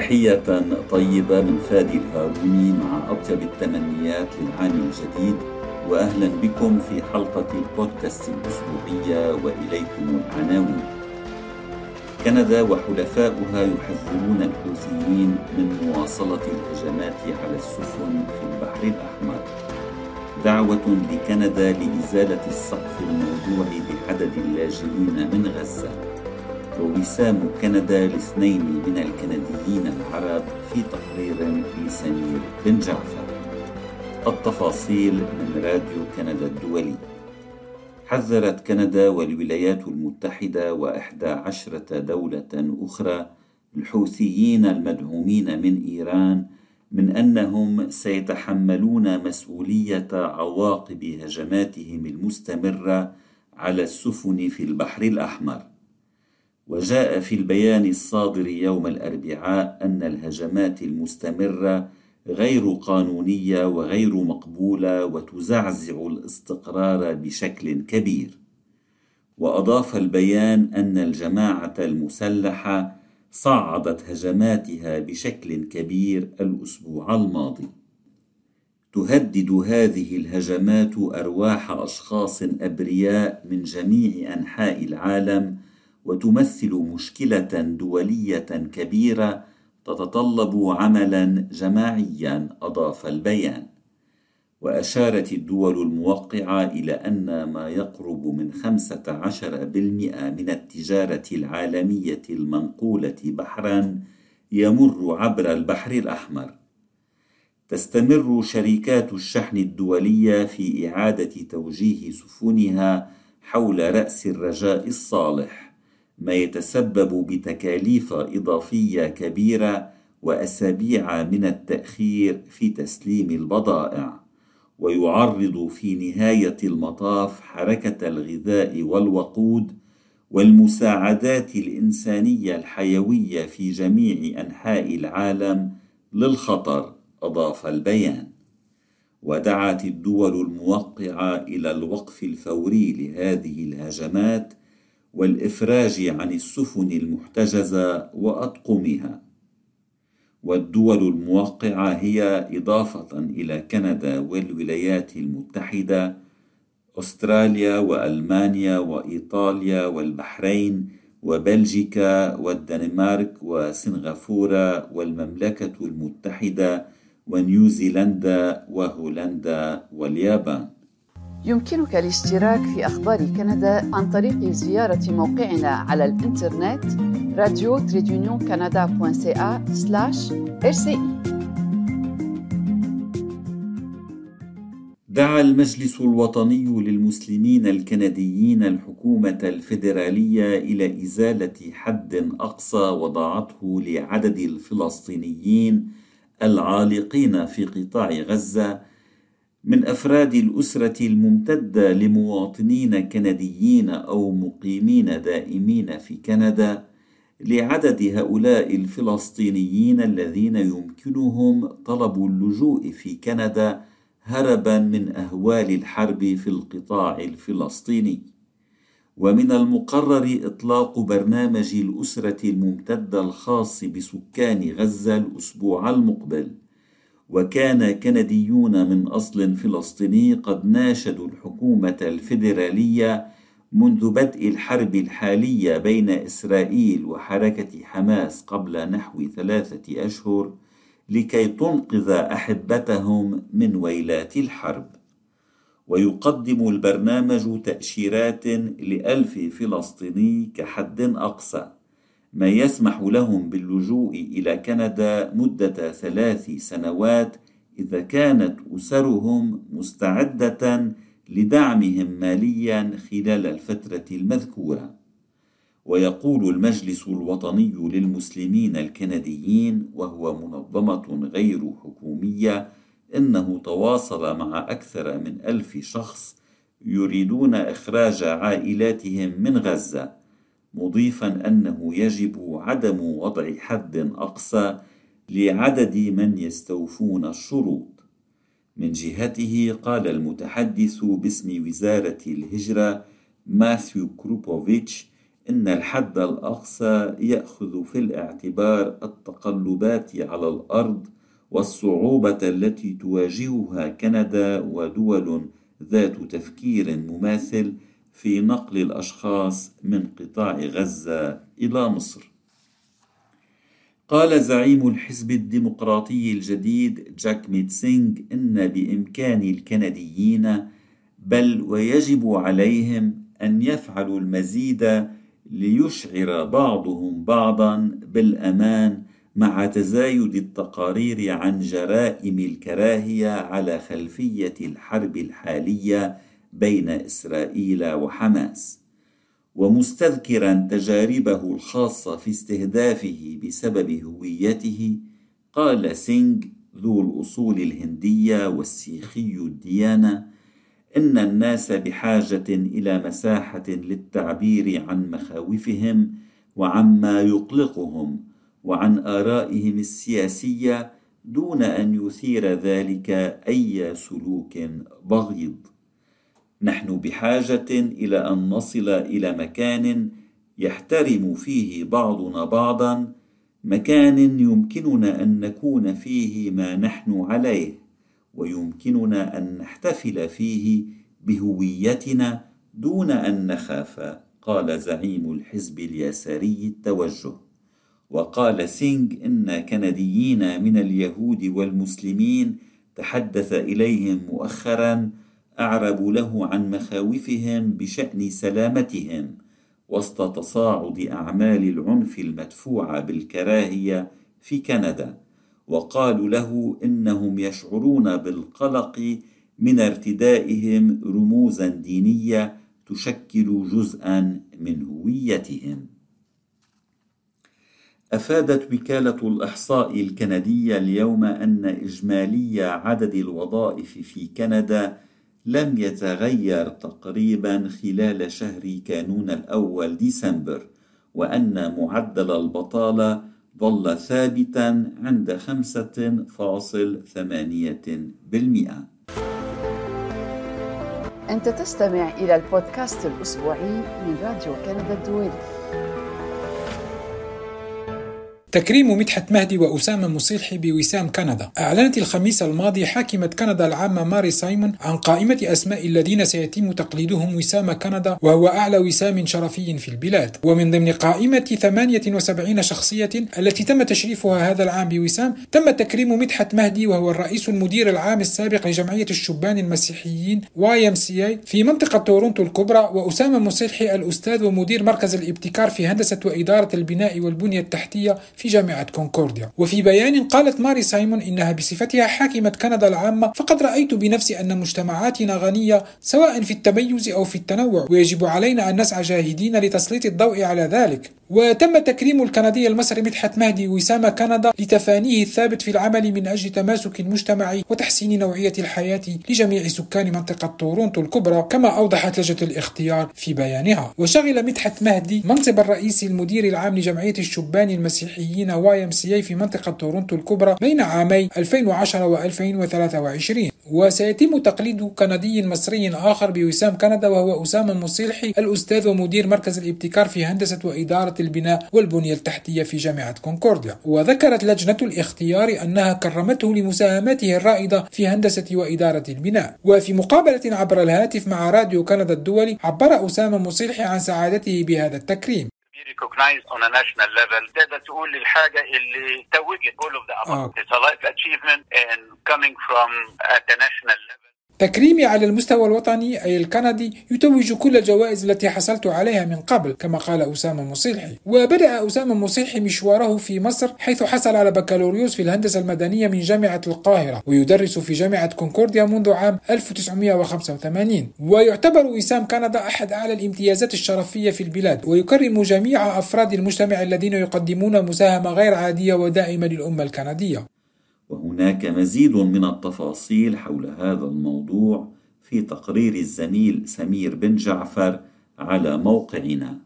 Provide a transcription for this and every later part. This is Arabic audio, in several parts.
تحية طيبة من فادي الهاروني مع أطيب التمنيات للعام الجديد وأهلا بكم في حلقة البودكاست الأسبوعية وإليكم العناوين. كندا وحلفاؤها يحذرون الحوثيين من مواصلة الهجمات على السفن في البحر الأحمر. دعوة لكندا لإزالة السقف الموضوع بعدد اللاجئين من غزة. ووسام كندا لاثنين من الكنديين العرب في تقرير لسمير بن جعفر. التفاصيل من راديو كندا الدولي. حذرت كندا والولايات المتحدة وإحدى عشرة دولة أخرى الحوثيين المدعومين من إيران من أنهم سيتحملون مسؤولية عواقب هجماتهم المستمرة على السفن في البحر الأحمر. وجاء في البيان الصادر يوم الأربعاء أن الهجمات المستمرة غير قانونية وغير مقبولة وتزعزع الاستقرار بشكل كبير. وأضاف البيان أن الجماعة المسلحة صعدت هجماتها بشكل كبير الأسبوع الماضي. تهدد هذه الهجمات أرواح أشخاص أبرياء من جميع أنحاء العالم وتمثل مشكلة دولية كبيرة تتطلب عملا جماعيا أضاف البيان. وأشارت الدول الموقعة إلى أن ما يقرب من خمسة عشر بالمئة من التجارة العالمية المنقولة بحرا يمر عبر البحر الأحمر. تستمر شركات الشحن الدولية في إعادة توجيه سفنها حول رأس الرجاء الصالح. ما يتسبب بتكاليف إضافية كبيرة وأسابيع من التأخير في تسليم البضائع ويعرض في نهاية المطاف حركة الغذاء والوقود والمساعدات الإنسانية الحيوية في جميع أنحاء العالم للخطر أضاف البيان. ودعت الدول الموقعة إلى الوقف الفوري لهذه الهجمات والإفراج عن السفن المحتجزة وأطقمها. والدول الموقعة هي إضافة إلى كندا والولايات المتحدة أستراليا وألمانيا وإيطاليا والبحرين وبلجيكا والدنمارك وسنغافورة والمملكة المتحدة ونيوزيلندا وهولندا واليابان. يمكنك الاشتراك في أخبار كندا عن طريق زيارة موقعنا على الإنترنت راديو تريدونيون كندا دعا المجلس الوطني للمسلمين الكنديين الحكومة الفيدرالية إلى إزالة حد أقصى وضعته لعدد الفلسطينيين العالقين في قطاع غزة من أفراد الأسرة الممتدة لمواطنين كنديين أو مقيمين دائمين في كندا لعدد هؤلاء الفلسطينيين الذين يمكنهم طلب اللجوء في كندا هربا من أهوال الحرب في القطاع الفلسطيني. ومن المقرر إطلاق برنامج الأسرة الممتدة الخاص بسكان غزة الأسبوع المقبل. وكان كنديون من أصل فلسطيني قد ناشدوا الحكومة الفيدرالية منذ بدء الحرب الحالية بين إسرائيل وحركة حماس قبل نحو ثلاثة أشهر لكي تنقذ أحبتهم من ويلات الحرب. ويقدم البرنامج تأشيرات لألف فلسطيني كحد أقصى. ما يسمح لهم باللجوء إلى كندا مدة ثلاث سنوات إذا كانت أسرهم مستعدة لدعمهم ماليا خلال الفترة المذكورة. ويقول المجلس الوطني للمسلمين الكنديين وهو منظمة غير حكومية إنه تواصل مع أكثر من ألف شخص يريدون إخراج عائلاتهم من غزة مضيفا أنه يجب عدم وضع حد أقصى لعدد من يستوفون الشروط. من جهته قال المتحدث باسم وزارة الهجرة ماثيو كروبوفيتش إن الحد الأقصى يأخذ في الاعتبار التقلبات على الأرض والصعوبة التي تواجهها كندا ودول ذات تفكير مماثل في نقل الأشخاص من قطاع غزة إلى مصر. قال زعيم الحزب الديمقراطي الجديد جاك ميتسينغ إن بإمكان الكنديين بل ويجب عليهم أن يفعلوا المزيد ليشعر بعضهم بعضا بالأمان مع تزايد التقارير عن جرائم الكراهية على خلفية الحرب الحالية بين إسرائيل وحماس ومستذكرا تجاربه الخاصة في استهدافه بسبب هويته قال سينغ ذو الأصول الهندية والسيخي الديانة إن الناس بحاجة إلى مساحة للتعبير عن مخاوفهم وعما يقلقهم وعن آرائهم السياسية دون أن يثير ذلك أي سلوك بغيض. نحن بحاجة إلى أن نصل إلى مكان يحترم فيه بعضنا بعضا، مكان يمكننا أن نكون فيه ما نحن عليه، ويمكننا أن نحتفل فيه بهويتنا دون أن نخاف، قال زعيم الحزب اليساري التوجه. وقال سينغ إن كنديين من اليهود والمسلمين تحدث إليهم مؤخرا أعربوا له عن مخاوفهم بشأن سلامتهم وسط تصاعد أعمال العنف المدفوعة بالكراهية في كندا وقالوا له إنهم يشعرون بالقلق من ارتدائهم رموزا دينية تشكل جزءا من هويتهم. أفادت وكالة الإحصاء الكندية اليوم أن إجمالي عدد الوظائف في كندا لم يتغير تقريبا خلال شهر كانون الأول ديسمبر وأن معدل البطالة ظل ثابتا عند 5.8% أنت تستمع إلى البودكاست الأسبوعي من راديو كندا الدولي. تكريم مدحت مهدي وأسامة مصيلحي بوسام كندا. أعلنت الخميس الماضي حاكمة كندا العامة ماري سايمون عن قائمة أسماء الذين سيتم تقليدهم وسام كندا وهو أعلى وسام شرفي في البلاد. ومن ضمن قائمة 78 شخصية التي تم تشريفها هذا العام بوسام تم تكريم مدحت مهدي وهو الرئيس المدير العام السابق لجمعية الشبان المسيحيين اي في منطقة تورونتو الكبرى. وأسامة مصيلحي الأستاذ ومدير مركز الابتكار في هندسة وإدارة البناء والبنية التحتية في جامعة كونكورديا. وفي بيان قالت ماري سايمون إنها بصفتها حاكمة كندا العامة فقد رأيت بنفسي أن مجتمعاتنا غنية سواء في التميز أو في التنوع. ويجب علينا أن نسعى جاهدين لتسليط الضوء على ذلك. وتم تكريم الكندي المصري مدحت مهدي وسام كندا لتفانيه الثابت في العمل من أجل تماسك مجتمعي وتحسين نوعية الحياة لجميع سكان منطقة تورونتو الكبرى كما أوضحت لجنة الاختيار في بيانها. وشغل مدحت مهدي منصب الرئيس المدير العام لجمعية الشبان المسيحيين YMC في منطقة تورونتو الكبرى بين عامي 2010 و 2023 وسيتم تقليد كندي مصري آخر بوسام كندا وهو أسامة مصيلحي الأستاذ ومدير مركز الابتكار في هندسة وإدارة البناء والبنية التحتية في جامعة كونكورديا. وذكرت لجنة الاختيار أنها كرمته لمساهماته الرائدة في هندسة وإدارة البناء. وفي مقابلة عبر الهاتف مع راديو كندا الدولي عبر أسامة مصيلحي عن سعادته بهذا التكريم. recognized on a national level تقدر تقول الحاجة اللي توجت all of the above. It's a life achievement and coming from at the national level. تكريمي على المستوى الوطني أي الكندي يتوج كل الجوائز التي حصلت عليها من قبل كما قال أسامة مصيلحي وبدأ أسامة مصيلحي مشواره في مصر حيث حصل على بكالوريوس في الهندسة المدنية من جامعة القاهرة ويدرس في جامعة كونكورديا منذ عام 1985 ويعتبر وسام كندا أحد أعلى الامتيازات الشرفية في البلاد ويكرم جميع أفراد المجتمع الذين يقدمون مساهمة غير عادية ودائمة للأمة الكندية. وهناك مزيد من التفاصيل حول هذا الموضوع في تقرير الزميل سمير بن جعفر على موقعنا.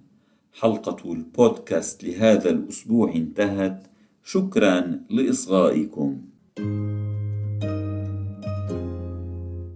حلقة البودكاست لهذا الأسبوع انتهت. شكرا لإصغائكم. thank you